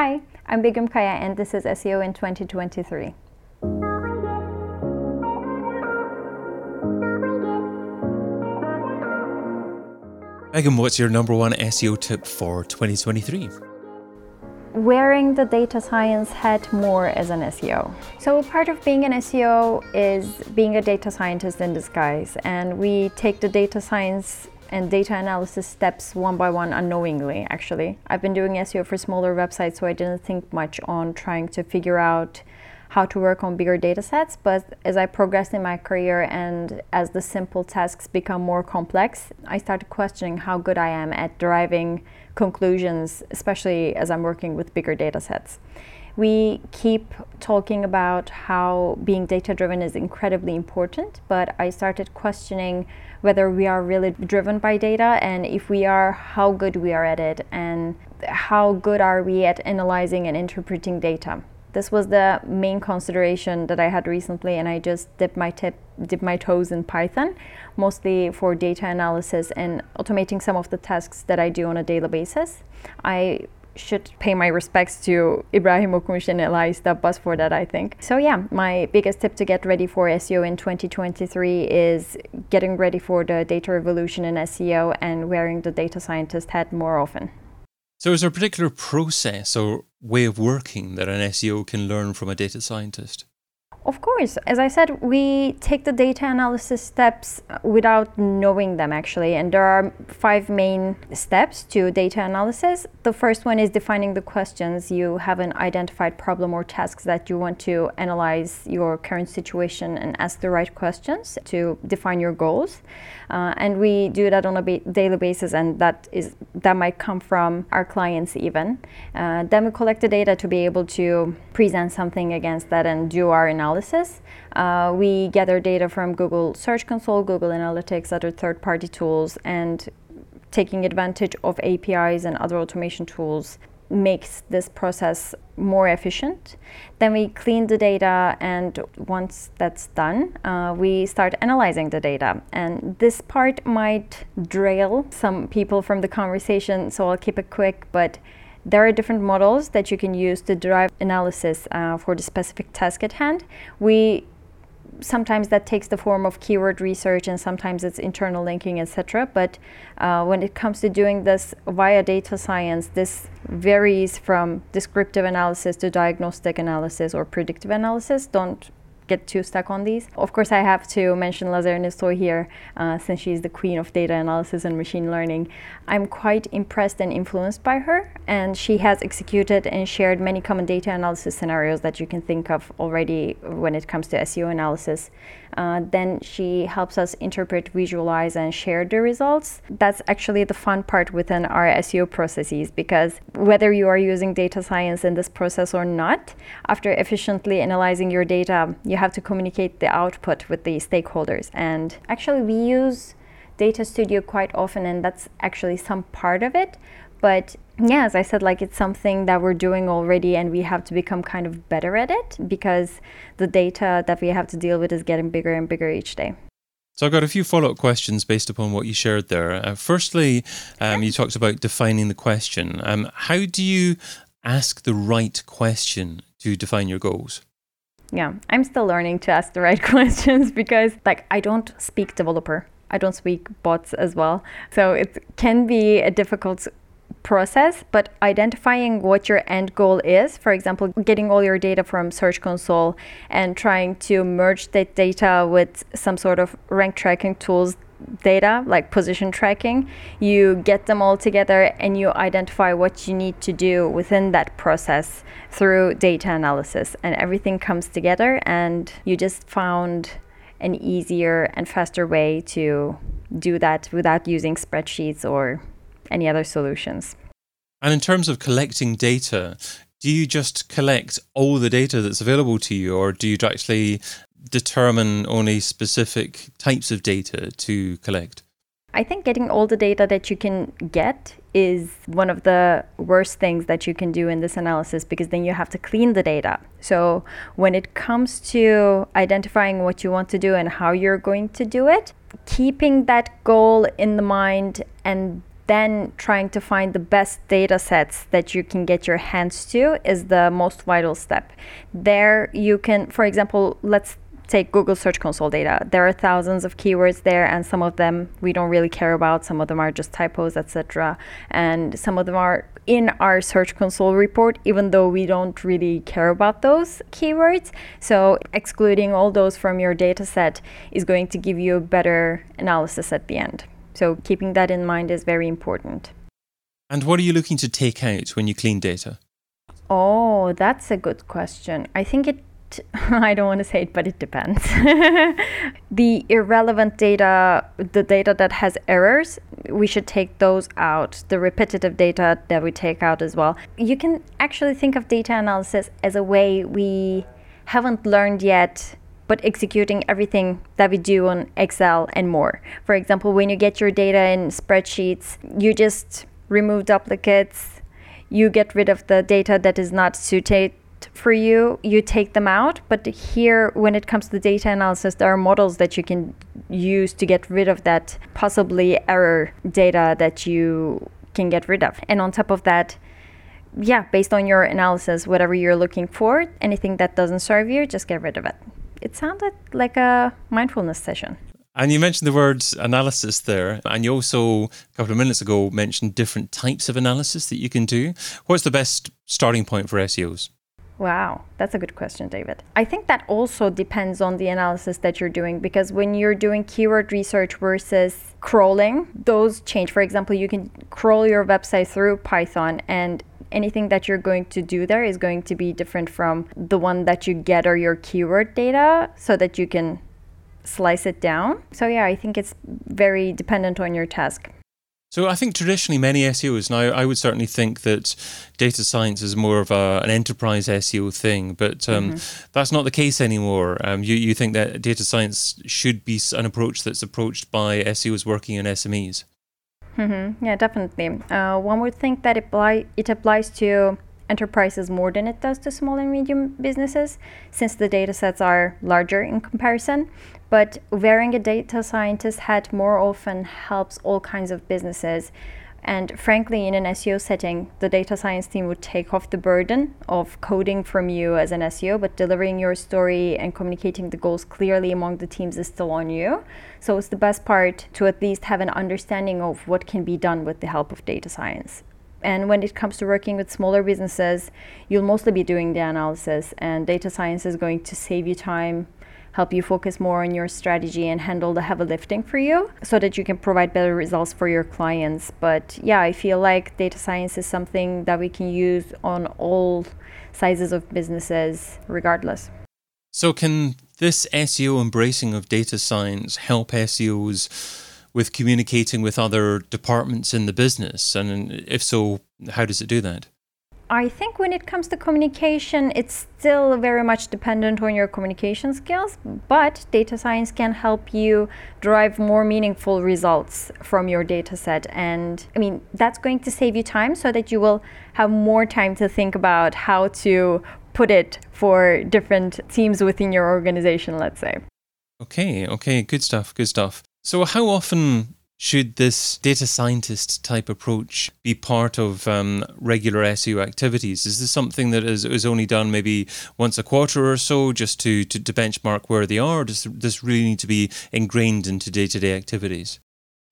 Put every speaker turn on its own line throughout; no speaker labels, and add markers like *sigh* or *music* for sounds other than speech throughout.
Hi, I'm Begum Kaya and this is SEO in 2023.
Begum, what's your number one SEO tip for 2023?
wearing the data science hat more as an SEO. So, part of being an SEO is being a data scientist in disguise, and we take the data science and data analysis steps one by one unknowingly actually i've been doing seo for smaller websites so i didn't think much on trying to figure out how to work on bigger data sets but as i progressed in my career and as the simple tasks become more complex i started questioning how good i am at deriving conclusions, especially as I'm working with bigger data sets. We keep talking about how being data driven is incredibly important, but I started questioning whether we are really driven by data and if we are, how good we are at it and how good are we at analyzing and interpreting data. This was the main consideration that I had recently, and I just dipped my tip, dipped my toes in Python, mostly for data analysis and automating some of the tasks that I do on a daily basis. I should pay my respects to Ibrahim Okumuş and Elias Dabbas for that, I think. So, yeah, my biggest tip to get ready for SEO in 2023 is getting ready for the data revolution in SEO and wearing the data scientist hat more often.
So, is there a particular process or way of working that an SEO can learn from a data scientist?
Course, as I said, we take the data analysis steps without knowing them actually, and there are five main steps to data analysis. The first one is defining the questions. You have an identified problem or tasks that you want to analyze your current situation and ask the right questions to define your goals. Uh, and we do that on a ba- daily basis, and that is that might come from our clients even. Uh, then we collect the data to be able to present something against that and do our analysis. Uh, we gather data from Google Search Console, Google Analytics, other third-party tools, and taking advantage of APIs and other automation tools makes this process more efficient. Then we clean the data, and once that's done, uh, we start analyzing the data. And this part might derail some people from the conversation, so I'll keep it quick. But there are different models that you can use to derive analysis uh, for the specific task at hand. We sometimes that takes the form of keyword research and sometimes it's internal linking etc but uh, when it comes to doing this via data science this varies from descriptive analysis to diagnostic analysis or predictive analysis don't get too stuck on these. Of course, I have to mention Lazarina Stoy here, uh, since she's the queen of data analysis and machine learning. I'm quite impressed and influenced by her, and she has executed and shared many common data analysis scenarios that you can think of already when it comes to SEO analysis. Uh, then she helps us interpret, visualize, and share the results. That's actually the fun part within our SEO processes because whether you are using data science in this process or not, after efficiently analyzing your data, you have to communicate the output with the stakeholders. And actually, we use Data Studio quite often, and that's actually some part of it. But yeah, as I said, like it's something that we're doing already, and we have to become kind of better at it because the data that we have to deal with is getting bigger and bigger each day.
So I've got a few follow up questions based upon what you shared there. Uh, firstly, um, you talked about defining the question. Um, how do you ask the right question to define your goals?
Yeah, I'm still learning to ask the right *laughs* questions because, like, I don't speak developer. I don't speak bots as well. So it can be a difficult process, but identifying what your end goal is, for example, getting all your data from Search Console and trying to merge that data with some sort of rank tracking tools data like position tracking you get them all together and you identify what you need to do within that process through data analysis and everything comes together and you just found an easier and faster way to do that without using spreadsheets or any other solutions.
And in terms of collecting data, do you just collect all the data that's available to you, or do you actually determine only specific types of data to collect?
I think getting all the data that you can get is one of the worst things that you can do in this analysis because then you have to clean the data. So, when it comes to identifying what you want to do and how you're going to do it, keeping that goal in the mind and then trying to find the best data sets that you can get your hands to is the most vital step. There you can, for example, let's take Google Search Console data. There are thousands of keywords there, and some of them we don't really care about. Some of them are just typos, etc. And some of them are in our Search Console report, even though we don't really care about those keywords. So excluding all those from your data set is going to give you a better analysis at the end. So keeping that in mind is very important.
And what are you looking to take out when you clean data?
Oh, that's a good question. I think it *laughs* I don't want to say it, but it depends. *laughs* the irrelevant data, the data that has errors, we should take those out. The repetitive data that we take out as well. You can actually think of data analysis as a way we haven't learned yet but executing everything that we do on Excel and more. For example, when you get your data in spreadsheets, you just remove duplicates, you get rid of the data that is not suited for you, you take them out. But here, when it comes to data analysis, there are models that you can use to get rid of that possibly error data that you can get rid of. And on top of that, yeah, based on your analysis, whatever you're looking for, anything that doesn't serve you, just get rid of it it sounded like a mindfulness session.
And you mentioned the word analysis there, and you also a couple of minutes ago mentioned different types of analysis that you can do. What's the best starting point for SEOs?
Wow, that's a good question, David. I think that also depends on the analysis that you're doing because when you're doing keyword research versus crawling, those change. For example, you can crawl your website through Python and anything that you're going to do there is going to be different from the one that you get or your keyword data so that you can slice it down. So, yeah, I think it's very dependent on your task.
So I think traditionally many SEOs, now I would certainly think that data science is more of a, an enterprise SEO thing, but um, mm-hmm. that's not the case anymore. Um, you, you think that data science should be an approach that's approached by SEOs working in SMEs?
Mm-hmm. Yeah, definitely. Uh, one would think that it, apply, it applies to enterprises more than it does to small and medium businesses, since the data sets are larger in comparison. But wearing a data scientist hat more often helps all kinds of businesses and frankly, in an SEO setting, the data science team would take off the burden of coding from you as an SEO, but delivering your story and communicating the goals clearly among the teams is still on you. So it's the best part to at least have an understanding of what can be done with the help of data science. And when it comes to working with smaller businesses, you'll mostly be doing the analysis, and data science is going to save you time, help you focus more on your strategy and handle the heavy lifting for you so that you can provide better results for your clients. But yeah, I feel like data science is something that we can use on all sizes of businesses regardless.
So, can this SEO embracing of data science help SEOs with communicating with other departments in the business? And if so, how does it do that?
I think when it comes to communication, it's still very much dependent on your communication skills, but data science can help you drive more meaningful results from your data set. And I mean, that's going to save you time so that you will have more time to think about how to put it for different teams within your organization, let's say.
Okay, okay, good stuff, good stuff. So, how often should this data scientist type approach be part of um, regular SEO activities? Is this something that is, is only done maybe once a quarter or so just to, to, to benchmark where they are? Or does this really need to be ingrained into day to day activities?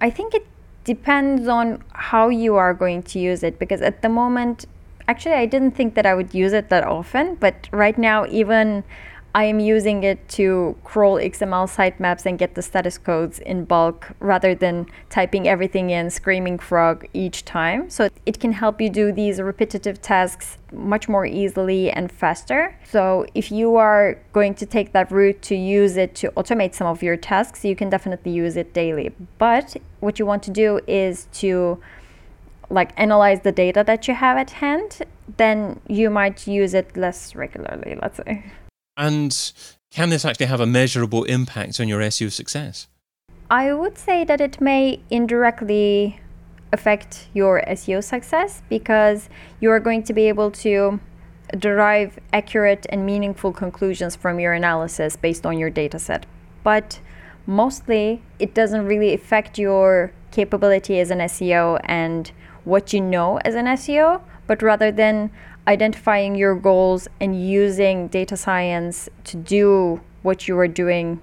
I think it depends on how you are going to use it because at the moment, actually, I didn't think that I would use it that often, but right now, even I am using it to crawl XML sitemaps and get the status codes in bulk rather than typing everything in screaming frog each time. So it can help you do these repetitive tasks much more easily and faster. So if you are going to take that route to use it to automate some of your tasks, you can definitely use it daily. But what you want to do is to like analyze the data that you have at hand, then you might use it less regularly, let's say.
And can this actually have a measurable impact on your SEO success?
I would say that it may indirectly affect your SEO success because you are going to be able to derive accurate and meaningful conclusions from your analysis based on your data set. But mostly, it doesn't really affect your capability as an SEO and what you know as an SEO, but rather than identifying your goals and using data science to do what you are doing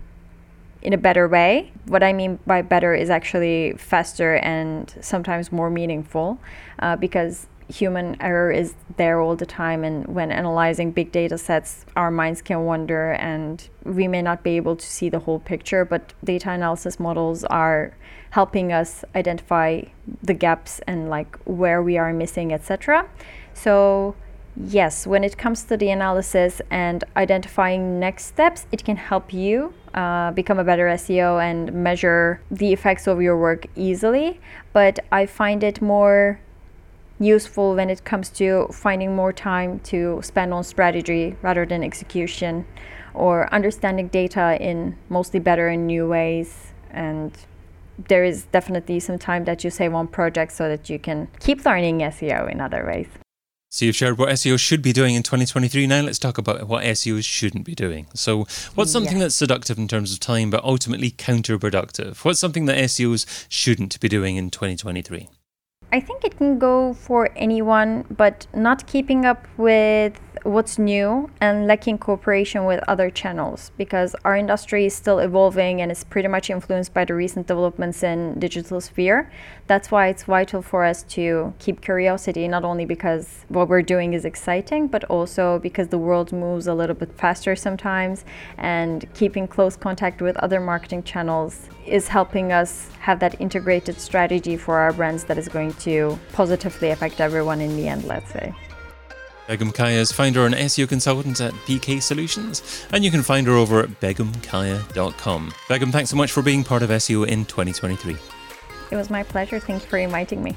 in a better way. What I mean by better is actually faster and sometimes more meaningful uh, because human error is there all the time and when analyzing big data sets our minds can wander and we may not be able to see the whole picture but data analysis models are helping us identify the gaps and like where we are missing etc so yes when it comes to the analysis and identifying next steps it can help you uh, become a better seo and measure the effects of your work easily. But i find it more useful when it comes to finding more time to spend on strategy rather than execution or understanding data in mostly better and new ways and there is definitely some time that you save on projects so that you can keep learning SEO in other ways.
So you've shared what SEO should be doing in 2023. Now let's talk about what SEO shouldn't be doing. So what's something that's seductive in terms of time but ultimately counterproductive? What's something that SEOs shouldn't be doing in 2023?
I think it can go for anyone, but not keeping up with what's new and lacking cooperation with other channels because our industry is still evolving and is pretty much influenced by the recent developments in digital sphere. That's why it's vital for us to keep curiosity, not only because what we're doing is exciting, but also because the world moves a little bit faster sometimes and keeping close contact with other marketing channels is helping us have that integrated strategy for our brands that is going to positively affect everyone in the end, let's say.
Begum Kaya is founder and SEO consultant at BK Solutions, and you can find her over at begumkaya.com. Begum, thanks so much for being part of SEO in 2023.
It was my pleasure. Thank you for inviting me.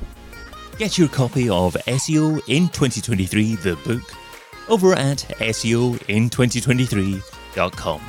Get your copy of SEO in 2023, the book, over at SEOin2023.com.